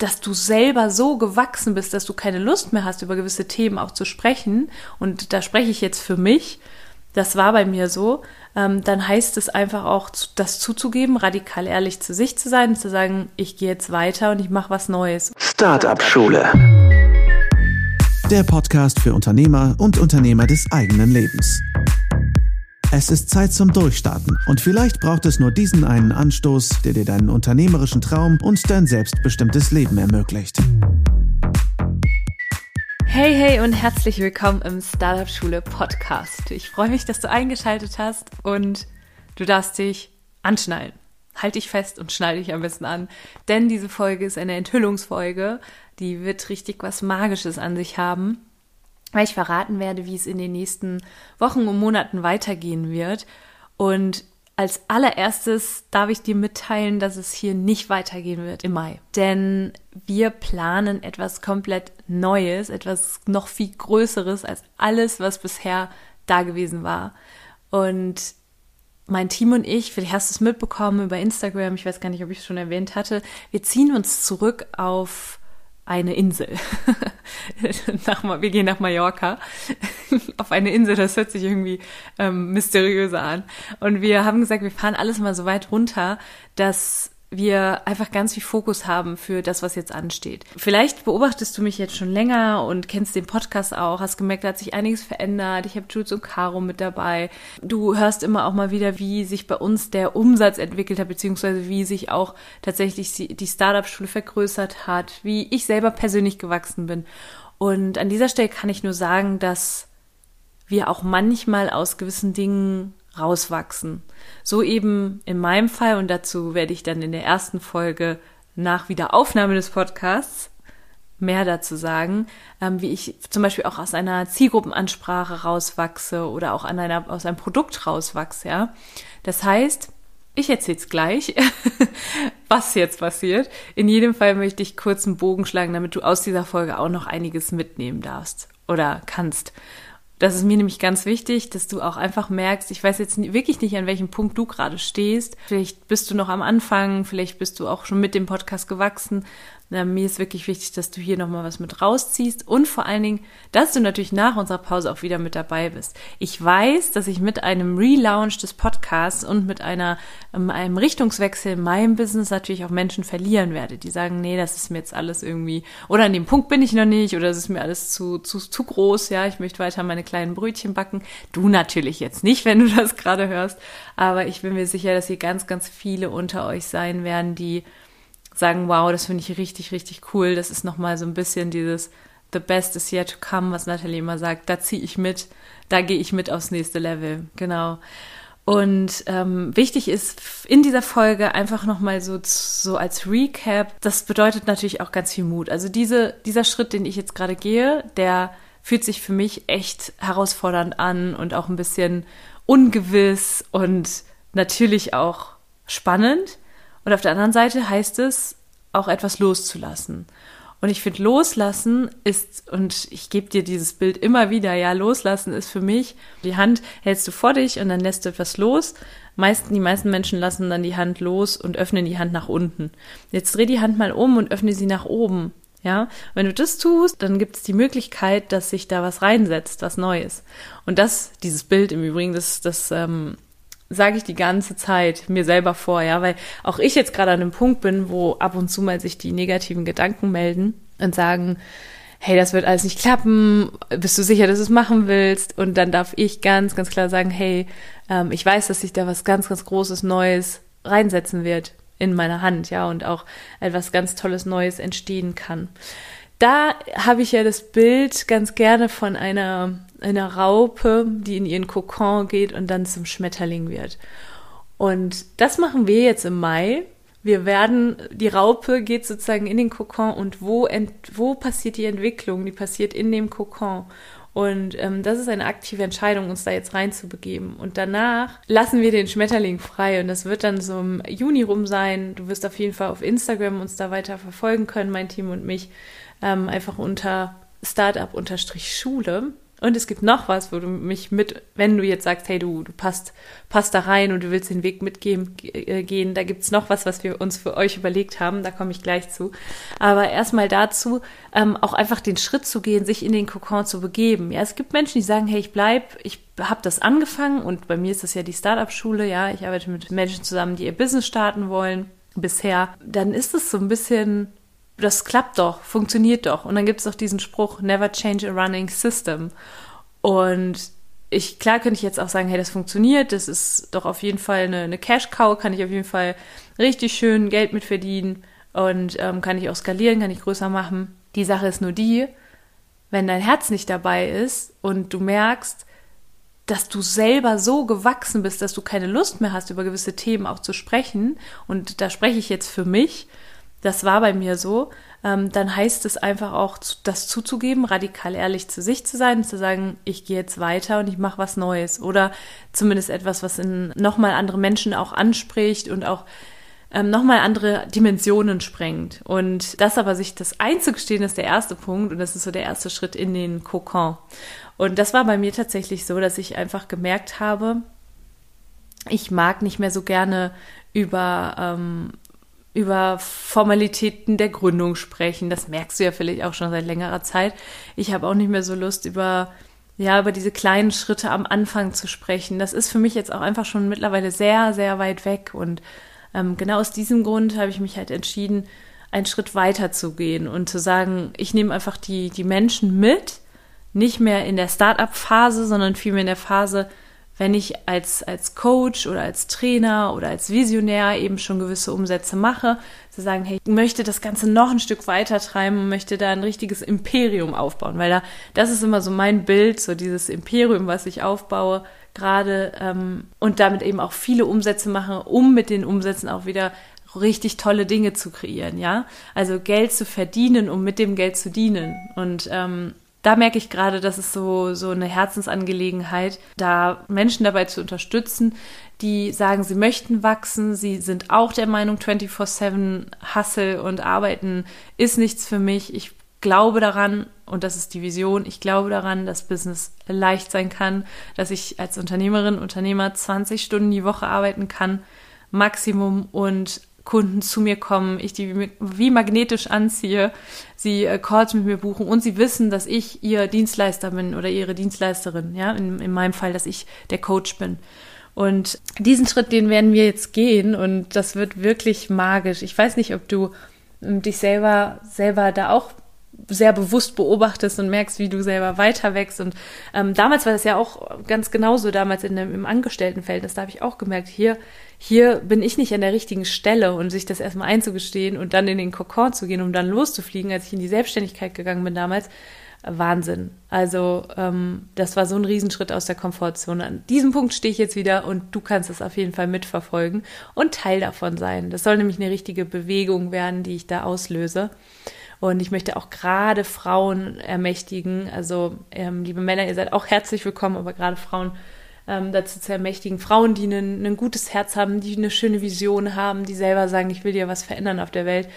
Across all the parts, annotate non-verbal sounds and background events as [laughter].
dass du selber so gewachsen bist, dass du keine Lust mehr hast, über gewisse Themen auch zu sprechen, und da spreche ich jetzt für mich, das war bei mir so, ähm, dann heißt es einfach auch, das zuzugeben, radikal ehrlich zu sich zu sein, zu sagen, ich gehe jetzt weiter und ich mache was Neues. Startup Schule. Der Podcast für Unternehmer und Unternehmer des eigenen Lebens. Es ist Zeit zum Durchstarten und vielleicht braucht es nur diesen einen Anstoß, der dir deinen unternehmerischen Traum und dein selbstbestimmtes Leben ermöglicht. Hey, hey und herzlich willkommen im Startup Schule Podcast. Ich freue mich, dass du eingeschaltet hast und du darfst dich anschnallen. Halt dich fest und schnall dich am besten an, denn diese Folge ist eine Enthüllungsfolge. Die wird richtig was Magisches an sich haben weil ich verraten werde, wie es in den nächsten Wochen und Monaten weitergehen wird. Und als allererstes darf ich dir mitteilen, dass es hier nicht weitergehen wird im Mai. Denn wir planen etwas komplett Neues, etwas noch viel Größeres als alles, was bisher da gewesen war. Und mein Team und ich, vielleicht hast du es mitbekommen über Instagram, ich weiß gar nicht, ob ich es schon erwähnt hatte, wir ziehen uns zurück auf eine Insel. [laughs] nach, wir gehen nach Mallorca [laughs] auf eine Insel, das hört sich irgendwie ähm, mysteriöser an. Und wir haben gesagt, wir fahren alles mal so weit runter, dass wir einfach ganz viel Fokus haben für das, was jetzt ansteht. Vielleicht beobachtest du mich jetzt schon länger und kennst den Podcast auch, hast gemerkt, da hat sich einiges verändert. Ich habe Jules und Caro mit dabei. Du hörst immer auch mal wieder, wie sich bei uns der Umsatz entwickelt hat, beziehungsweise wie sich auch tatsächlich die Startup-Schule vergrößert hat, wie ich selber persönlich gewachsen bin. Und an dieser Stelle kann ich nur sagen, dass wir auch manchmal aus gewissen Dingen rauswachsen. So eben in meinem Fall und dazu werde ich dann in der ersten Folge nach Wiederaufnahme des Podcasts mehr dazu sagen, ähm, wie ich zum Beispiel auch aus einer Zielgruppenansprache rauswachse oder auch an einer, aus einem Produkt rauswachse, ja. Das heißt, ich erzähle es gleich, [laughs] was jetzt passiert. In jedem Fall möchte ich kurz einen Bogen schlagen, damit du aus dieser Folge auch noch einiges mitnehmen darfst oder kannst. Das ist mir nämlich ganz wichtig, dass du auch einfach merkst, ich weiß jetzt wirklich nicht, an welchem Punkt du gerade stehst. Vielleicht bist du noch am Anfang, vielleicht bist du auch schon mit dem Podcast gewachsen na, mir ist wirklich wichtig, dass du hier nochmal was mit rausziehst und vor allen Dingen, dass du natürlich nach unserer Pause auch wieder mit dabei bist. Ich weiß, dass ich mit einem Relaunch des Podcasts und mit einer, ähm, einem Richtungswechsel in meinem Business natürlich auch Menschen verlieren werde, die sagen, nee, das ist mir jetzt alles irgendwie, oder an dem Punkt bin ich noch nicht, oder es ist mir alles zu, zu, zu groß, ja, ich möchte weiter meine kleinen Brötchen backen. Du natürlich jetzt nicht, wenn du das gerade hörst, aber ich bin mir sicher, dass hier ganz, ganz viele unter euch sein werden, die sagen, wow, das finde ich richtig, richtig cool. Das ist nochmal so ein bisschen dieses The best is yet to come, was Natalie immer sagt. Da ziehe ich mit, da gehe ich mit aufs nächste Level. Genau. Und ähm, wichtig ist in dieser Folge einfach nochmal so, so als Recap, das bedeutet natürlich auch ganz viel Mut. Also diese, dieser Schritt, den ich jetzt gerade gehe, der fühlt sich für mich echt herausfordernd an und auch ein bisschen ungewiss und natürlich auch spannend. Und auf der anderen Seite heißt es, auch etwas loszulassen. Und ich finde, loslassen ist, und ich gebe dir dieses Bild immer wieder, ja, loslassen ist für mich, die Hand hältst du vor dich und dann lässt du etwas los. Meisten, die meisten Menschen lassen dann die Hand los und öffnen die Hand nach unten. Jetzt dreh die Hand mal um und öffne sie nach oben. Ja, wenn du das tust, dann gibt es die Möglichkeit, dass sich da was reinsetzt, was Neues. Und das, dieses Bild im Übrigen, das, das ähm, sage ich die ganze Zeit mir selber vor, ja, weil auch ich jetzt gerade an einem Punkt bin, wo ab und zu mal sich die negativen Gedanken melden und sagen, hey, das wird alles nicht klappen, bist du sicher, dass du es machen willst? Und dann darf ich ganz, ganz klar sagen, hey, ähm, ich weiß, dass sich da was ganz, ganz Großes, Neues reinsetzen wird in meiner Hand, ja, und auch etwas ganz Tolles Neues entstehen kann. Da habe ich ja das Bild ganz gerne von einer einer Raupe, die in ihren Kokon geht und dann zum Schmetterling wird. Und das machen wir jetzt im Mai. Wir werden, die Raupe geht sozusagen in den Kokon und wo, ent, wo passiert die Entwicklung? Die passiert in dem Kokon. Und ähm, das ist eine aktive Entscheidung, uns da jetzt reinzubegeben. Und danach lassen wir den Schmetterling frei. Und das wird dann so im Juni rum sein. Du wirst auf jeden Fall auf Instagram uns da weiter verfolgen können, mein Team und mich. Ähm, einfach unter Startup-Schule Und es gibt noch was, wo du mich mit, wenn du jetzt sagst, hey, du, du passt, passt da rein und du willst den Weg mitgehen, äh, gehen, da gibt's noch was, was wir uns für euch überlegt haben, da komme ich gleich zu. Aber erstmal dazu, ähm, auch einfach den Schritt zu gehen, sich in den Kokon zu begeben. Ja, es gibt Menschen, die sagen, hey, ich bleib, ich habe das angefangen und bei mir ist das ja die Startup-Schule, ja, ich arbeite mit Menschen zusammen, die ihr Business starten wollen bisher, dann ist es so ein bisschen das klappt doch, funktioniert doch. Und dann gibt es auch diesen Spruch, never change a running system. Und ich, klar könnte ich jetzt auch sagen, hey, das funktioniert, das ist doch auf jeden Fall eine, eine Cash-Cow, kann ich auf jeden Fall richtig schön Geld mit verdienen und ähm, kann ich auch skalieren, kann ich größer machen. Die Sache ist nur die, wenn dein Herz nicht dabei ist und du merkst, dass du selber so gewachsen bist, dass du keine Lust mehr hast, über gewisse Themen auch zu sprechen, und da spreche ich jetzt für mich, das war bei mir so, ähm, dann heißt es einfach auch, das zuzugeben, radikal ehrlich zu sich zu sein, zu sagen, ich gehe jetzt weiter und ich mache was Neues oder zumindest etwas, was in nochmal andere Menschen auch anspricht und auch ähm, nochmal andere Dimensionen sprengt. Und das aber sich das einzugestehen, ist der erste Punkt und das ist so der erste Schritt in den Kokon. Und das war bei mir tatsächlich so, dass ich einfach gemerkt habe, ich mag nicht mehr so gerne über ähm, über Formalitäten der Gründung sprechen. Das merkst du ja vielleicht auch schon seit längerer Zeit. Ich habe auch nicht mehr so Lust über ja, über diese kleinen Schritte am Anfang zu sprechen. Das ist für mich jetzt auch einfach schon mittlerweile sehr, sehr weit weg. Und ähm, genau aus diesem Grund habe ich mich halt entschieden, einen Schritt weiter zu gehen und zu sagen, ich nehme einfach die, die Menschen mit, nicht mehr in der Start-up-Phase, sondern vielmehr in der Phase, wenn ich als, als Coach oder als Trainer oder als Visionär eben schon gewisse Umsätze mache, zu sagen, hey, ich möchte das Ganze noch ein Stück weiter treiben und möchte da ein richtiges Imperium aufbauen, weil da, das ist immer so mein Bild, so dieses Imperium, was ich aufbaue, gerade ähm, und damit eben auch viele Umsätze mache, um mit den Umsätzen auch wieder richtig tolle Dinge zu kreieren, ja. Also Geld zu verdienen, um mit dem Geld zu dienen. Und ähm, da merke ich gerade, das ist so, so eine Herzensangelegenheit, da Menschen dabei zu unterstützen, die sagen, sie möchten wachsen, sie sind auch der Meinung, 24-7 Hustle und Arbeiten ist nichts für mich. Ich glaube daran, und das ist die Vision, ich glaube daran, dass Business leicht sein kann, dass ich als Unternehmerin, Unternehmer 20 Stunden die Woche arbeiten kann, Maximum und Kunden zu mir kommen, ich die wie magnetisch anziehe, sie äh, Calls mit mir buchen und sie wissen, dass ich ihr Dienstleister bin oder ihre Dienstleisterin, ja, in, in meinem Fall, dass ich der Coach bin. Und diesen Schritt, den werden wir jetzt gehen und das wird wirklich magisch. Ich weiß nicht, ob du ähm, dich selber, selber da auch sehr bewusst beobachtest und merkst, wie du selber weiter wächst. Und ähm, damals war das ja auch ganz genauso, damals in dem, im Angestelltenverhältnis, da habe ich auch gemerkt, hier, hier bin ich nicht an der richtigen Stelle und sich das erstmal einzugestehen und dann in den Kokon zu gehen, um dann loszufliegen, als ich in die Selbstständigkeit gegangen bin damals, Wahnsinn. Also ähm, das war so ein Riesenschritt aus der Komfortzone. An diesem Punkt stehe ich jetzt wieder und du kannst es auf jeden Fall mitverfolgen und Teil davon sein. Das soll nämlich eine richtige Bewegung werden, die ich da auslöse. Und ich möchte auch gerade Frauen ermächtigen. Also, ähm, liebe Männer, ihr seid auch herzlich willkommen, aber gerade Frauen ähm, dazu zu ermächtigen. Frauen, die ein, ein gutes Herz haben, die eine schöne Vision haben, die selber sagen, ich will dir was verändern auf der Welt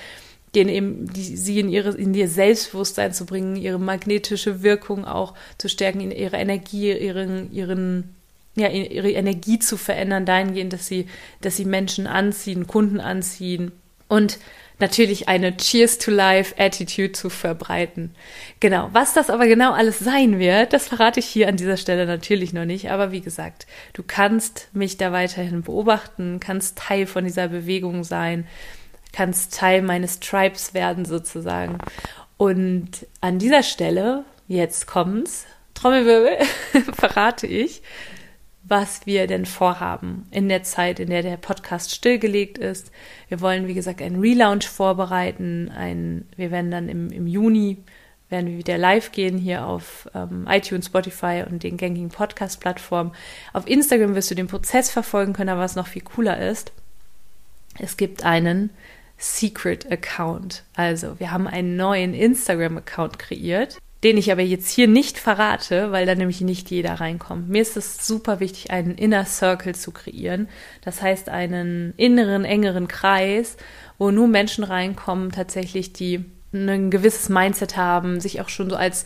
denen eben die, sie in ihre in ihr Selbstbewusstsein zu bringen, ihre magnetische Wirkung auch zu stärken, ihre Energie, ihren ihren ja ihre Energie zu verändern dahingehend, dass sie dass sie Menschen anziehen, Kunden anziehen und natürlich eine Cheers to Life Attitude zu verbreiten. Genau, was das aber genau alles sein wird, das verrate ich hier an dieser Stelle natürlich noch nicht, aber wie gesagt, du kannst mich da weiterhin beobachten, kannst Teil von dieser Bewegung sein, kannst Teil meines Tribes werden sozusagen. Und an dieser Stelle, jetzt kommt's, Trommelwirbel, [laughs] verrate ich, was wir denn vorhaben in der Zeit, in der der Podcast stillgelegt ist. Wir wollen, wie gesagt, einen Relaunch vorbereiten. Ein, wir werden dann im, im Juni werden wir wieder live gehen hier auf ähm, iTunes, Spotify und den gängigen Podcast-Plattformen. Auf Instagram wirst du den Prozess verfolgen können, aber was noch viel cooler ist, es gibt einen Secret Account. Also wir haben einen neuen Instagram-Account kreiert den ich aber jetzt hier nicht verrate, weil da nämlich nicht jeder reinkommt. Mir ist es super wichtig, einen Inner Circle zu kreieren. Das heißt, einen inneren, engeren Kreis, wo nur Menschen reinkommen, tatsächlich, die ein gewisses Mindset haben, sich auch schon so als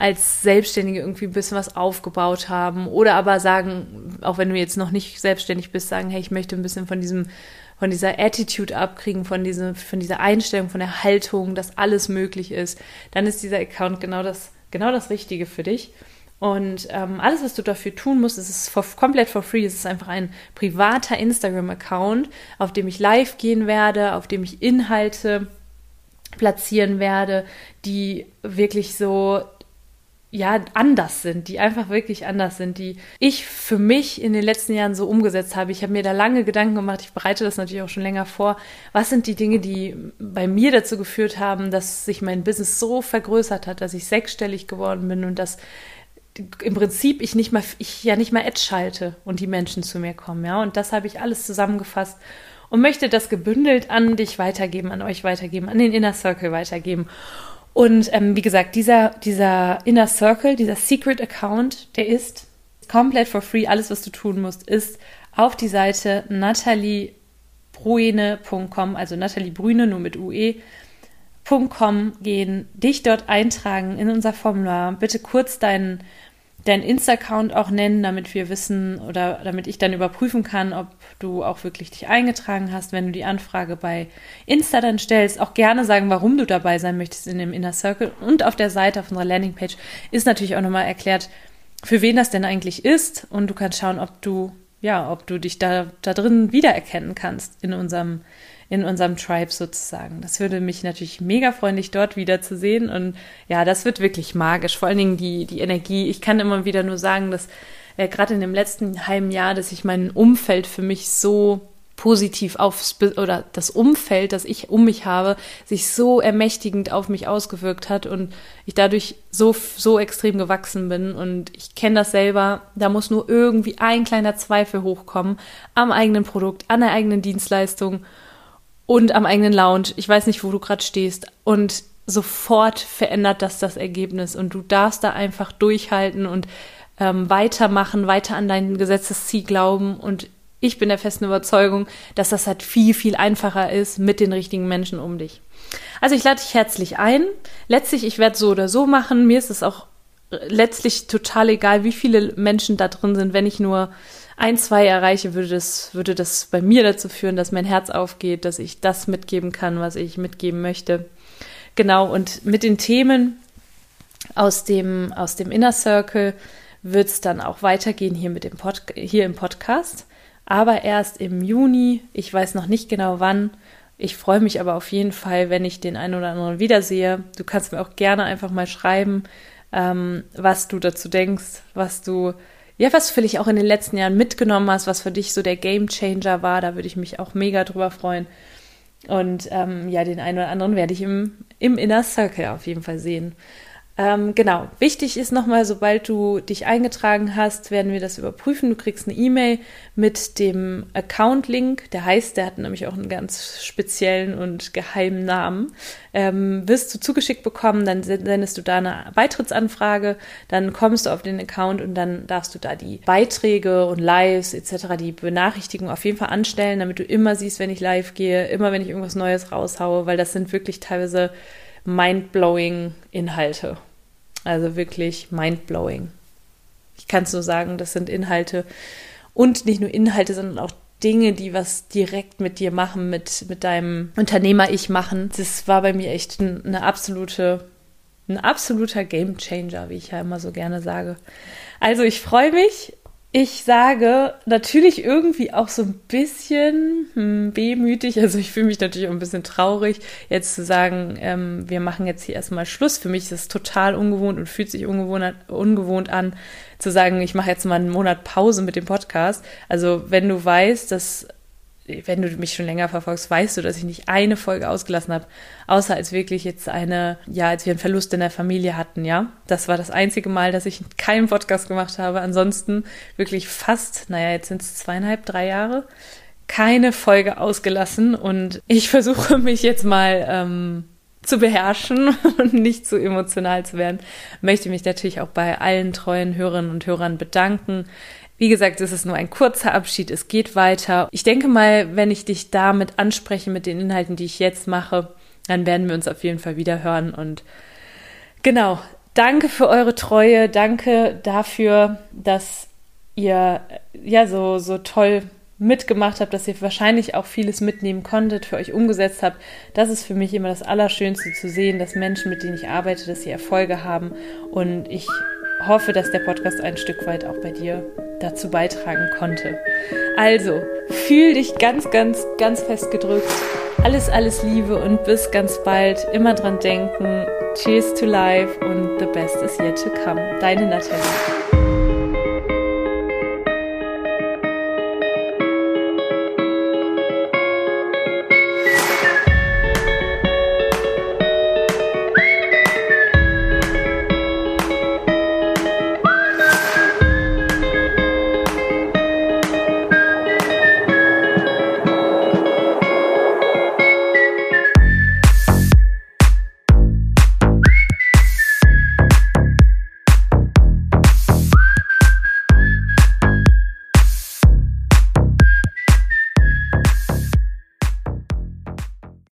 als Selbstständige irgendwie ein bisschen was aufgebaut haben oder aber sagen, auch wenn du jetzt noch nicht selbstständig bist, sagen, hey, ich möchte ein bisschen von diesem von dieser Attitude abkriegen, von, diese, von dieser Einstellung, von der Haltung, dass alles möglich ist, dann ist dieser Account genau das, genau das Richtige für dich. Und ähm, alles, was du dafür tun musst, ist es for, komplett for free. Es ist einfach ein privater Instagram-Account, auf dem ich live gehen werde, auf dem ich Inhalte platzieren werde, die wirklich so ja, anders sind, die einfach wirklich anders sind, die ich für mich in den letzten Jahren so umgesetzt habe. Ich habe mir da lange Gedanken gemacht, ich bereite das natürlich auch schon länger vor. Was sind die Dinge, die bei mir dazu geführt haben, dass sich mein Business so vergrößert hat, dass ich sechsstellig geworden bin und dass im Prinzip ich nicht mal, ich ja nicht mal Ad schalte und die Menschen zu mir kommen, ja. Und das habe ich alles zusammengefasst und möchte das gebündelt an dich weitergeben, an euch weitergeben, an den Inner Circle weitergeben. Und ähm, wie gesagt, dieser, dieser Inner Circle, dieser Secret Account, der ist komplett for free. Alles, was du tun musst, ist auf die Seite nataliebruene.com, also Nathalie Brüne nur mit UE.com gehen, dich dort eintragen in unser Formular. Bitte kurz deinen deinen Insta-Account auch nennen, damit wir wissen oder damit ich dann überprüfen kann, ob du auch wirklich dich eingetragen hast, wenn du die Anfrage bei Insta dann stellst. Auch gerne sagen, warum du dabei sein möchtest in dem Inner Circle. Und auf der Seite, auf unserer Landingpage, ist natürlich auch nochmal erklärt, für wen das denn eigentlich ist. Und du kannst schauen, ob du, ja, ob du dich da, da drin wiedererkennen kannst in unserem in unserem Tribe sozusagen. Das würde mich natürlich mega freuen, dich dort wiederzusehen. Und ja, das wird wirklich magisch. Vor allen Dingen die, die Energie. Ich kann immer wieder nur sagen, dass äh, gerade in dem letzten halben Jahr, dass ich mein Umfeld für mich so positiv aufs oder das Umfeld, das ich um mich habe, sich so ermächtigend auf mich ausgewirkt hat und ich dadurch so so extrem gewachsen bin und ich kenne das selber, da muss nur irgendwie ein kleiner Zweifel hochkommen am eigenen Produkt, an der eigenen Dienstleistung und am eigenen Lounge. Ich weiß nicht, wo du gerade stehst. Und sofort verändert das das Ergebnis. Und du darfst da einfach durchhalten und ähm, weitermachen, weiter an dein Gesetzesziel glauben. Und ich bin der festen Überzeugung, dass das halt viel, viel einfacher ist mit den richtigen Menschen um dich. Also ich lade dich herzlich ein. Letztlich, ich werde so oder so machen. Mir ist es auch letztlich total egal, wie viele Menschen da drin sind, wenn ich nur ein, zwei erreiche, würde das, würde das bei mir dazu führen, dass mein Herz aufgeht, dass ich das mitgeben kann, was ich mitgeben möchte. Genau, und mit den Themen aus dem, aus dem Inner Circle wird es dann auch weitergehen hier, mit dem Pod hier im Podcast. Aber erst im Juni, ich weiß noch nicht genau wann. Ich freue mich aber auf jeden Fall, wenn ich den einen oder anderen wiedersehe. Du kannst mir auch gerne einfach mal schreiben, ähm, was du dazu denkst, was du ja, was du vielleicht auch in den letzten Jahren mitgenommen hast, was für dich so der Game Changer war, da würde ich mich auch mega drüber freuen. Und ähm, ja, den einen oder anderen werde ich im, im Inner Circle auf jeden Fall sehen. Ähm, genau, wichtig ist nochmal, sobald du dich eingetragen hast, werden wir das überprüfen. Du kriegst eine E-Mail mit dem Account-Link. Der heißt, der hat nämlich auch einen ganz speziellen und geheimen Namen. Ähm, wirst du zugeschickt bekommen, dann sendest du da eine Beitrittsanfrage, dann kommst du auf den Account und dann darfst du da die Beiträge und Lives etc., die Benachrichtigung auf jeden Fall anstellen, damit du immer siehst, wenn ich live gehe, immer wenn ich irgendwas Neues raushaue, weil das sind wirklich teilweise mind-blowing Inhalte. Also wirklich mind-blowing. Ich kann es nur sagen, das sind Inhalte und nicht nur Inhalte, sondern auch Dinge, die was direkt mit dir machen, mit, mit deinem Unternehmer-Ich machen. Das war bei mir echt eine absolute, ein absoluter Game Changer, wie ich ja immer so gerne sage. Also ich freue mich ich sage natürlich irgendwie auch so ein bisschen hm, wehmütig. Also ich fühle mich natürlich auch ein bisschen traurig, jetzt zu sagen, ähm, wir machen jetzt hier erstmal Schluss. Für mich ist es total ungewohnt und fühlt sich ungewohnt, ungewohnt an, zu sagen, ich mache jetzt mal einen Monat Pause mit dem Podcast. Also wenn du weißt, dass wenn du mich schon länger verfolgst, weißt du, dass ich nicht eine Folge ausgelassen habe, außer als wirklich jetzt eine, ja, als wir einen Verlust in der Familie hatten, ja. Das war das einzige Mal, dass ich keinen Podcast gemacht habe. Ansonsten wirklich fast, naja, jetzt sind es zweieinhalb, drei Jahre, keine Folge ausgelassen und ich versuche mich jetzt mal ähm, zu beherrschen [laughs] und nicht zu emotional zu werden. Möchte mich natürlich auch bei allen treuen Hörerinnen und Hörern bedanken. Wie gesagt, es ist nur ein kurzer Abschied, es geht weiter. Ich denke mal, wenn ich dich damit anspreche mit den Inhalten, die ich jetzt mache, dann werden wir uns auf jeden Fall wieder hören. Und genau, danke für eure Treue, danke dafür, dass ihr ja so, so toll mitgemacht habt, dass ihr wahrscheinlich auch vieles mitnehmen konntet, für euch umgesetzt habt. Das ist für mich immer das Allerschönste zu sehen, dass Menschen, mit denen ich arbeite, dass sie Erfolge haben. Und ich hoffe, dass der Podcast ein Stück weit auch bei dir dazu beitragen konnte. Also, fühl dich ganz, ganz, ganz fest gedrückt. Alles, alles Liebe und bis ganz bald. Immer dran denken. Cheers to life und the best is yet to come. Deine Natalie.